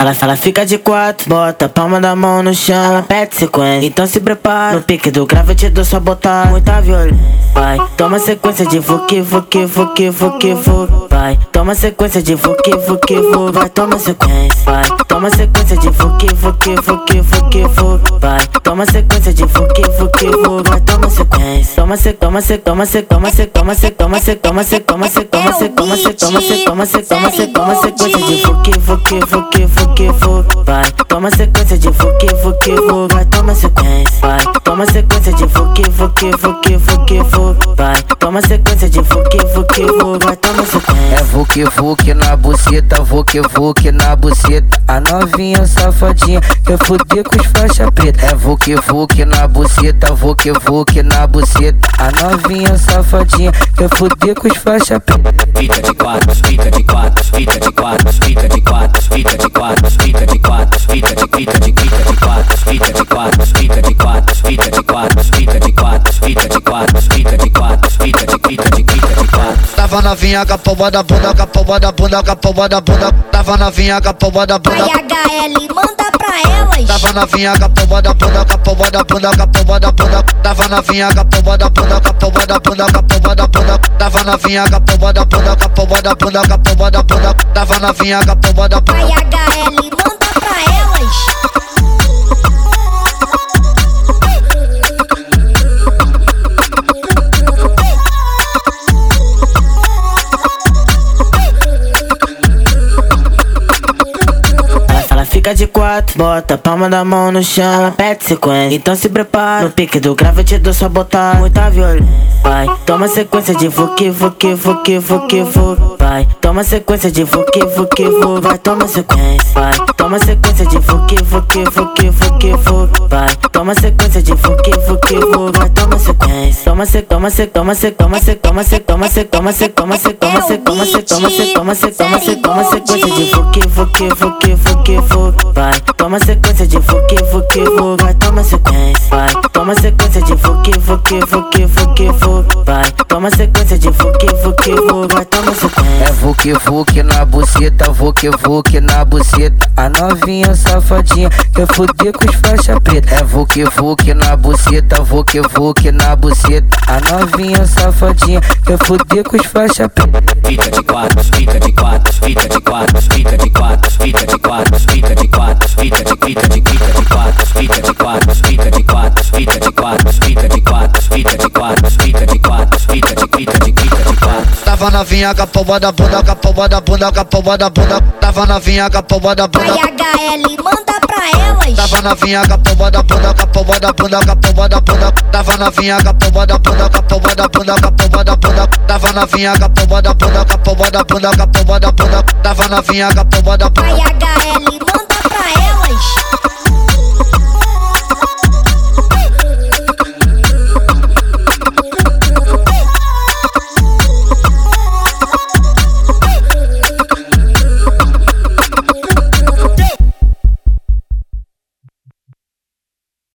Ela, ela fica de quatro, bota a palma da mão no chão, ela pede sequência. Então se prepara, no pique do grave eu te dou só botar muita violência. Vai, toma sequência de fuki, fuki, fuki, fuki, fuki. Vai, toma sequência de fuki, fuki, fuki. Vai, toma sequência. Vai, toma sequência de fuki, fuki, fuki, fuki, fuki. Vai, toma sequência de fuki, fuki, fuki. Vai, toma sequência. Toma se, toma se, toma se, toma se, toma se, toma se, toma se, toma se, toma se, toma se, toma se, toma se, toma se, toma sequência de fuki, fuki, fuki, fuki fuque, fuque, vai. Toma sequência de fuque, fuque, fuque, vai. Toma sequência, vai. Toma sequência de fuque, fuque, fuque, fuque, fuque, vai. Toma sequência de fuque, fuque, fuque, vai. Toma sequência. É fuque, fuque na buceta, fuque, fuque na buceta. A novinha safadinha quer fuder com os faixa preta. É fuque, fuque na buceta, fuque, fuque na buceta. A novinha safadinha quer fuder com os faixa preta. Fita de quatro, fita de quatro, fita de quatro, fita de quatro, fita de quatro Tava novinha com a pomba da bunda, com a pomba da bunda, com a pomba da bunda. Tava novinha com a pomba da bunda. HL manda pra elas. Tava novinha com a pomba da bunda, com a pomba da bunda, com a pomba da bunda. Tava novinha com a pomba da bunda, com a pomba da bunda, com a pomba da bunda. Tava novinha com a pomba da bunda, com a pomba da bunda, com a pomba da bunda. Tava novinha com a pomba da bunda. HL fica de quatro, bota palma da mão no chão, ela pede sequência. Então se prepara, no pique do grave eu te dou só botar muita violência. Vai, toma sequência de fuki, fuki, fuki, fuki, fuki. Vai, toma sequência de fuki, fuki, fuki. Vai, toma sequência. Vai, toma sequência de fuki, fuki, fuki, fuki, fuki. Vai, toma sequência de fuki, fuki, fuki. Vai, toma sequência. Toma se, toma se, toma se, toma se, toma se, toma se, toma se, toma se, toma se, toma se, toma se, toma se, toma se, toma sequência de fuki, fuki, fuki, fuki, fuki vai. Toma sequência de fuque, fuque, fuque, vai. Toma sequência, vai. Toma sequência de fuque, fuque, fuque, fuque, fuque, vai. Toma sequência de fuque, fuque, fuque, vai. Toma sequência. É fuque, fuque na buceta, fuque, fuque na buceta. A novinha safadinha quer fuder com os faixa preta. É fuque, fuque na buceta, fuque, fuque na buceta. A novinha safadinha quer fuder com os faixa preta. Fita de quatro, fita de quatro, fita de quatro, fita de quatro, fita de quatro, fita de fita de fita de fita de quatro, fita de quatro, fita de quatro, fita de quatro, fita de quatro, fita de quatro, fita de quatro, fita de fita de fita de quatro. Tava novinha com a pomba da bunda, com a pomba da bunda, com a pomba da bunda. Tava novinha com a pomba da bunda. HL manda pra elas. Tava novinha com a pomba da bunda, com a pomba da bunda, com a pomba da bunda. Tava novinha com a pomba da bunda, com a pomba da bunda, com a pomba da bunda. Tava novinha com a pomba da bunda, com a pomba da bunda, com a pomba da bunda. Tava novinha com a pomba da bunda. HL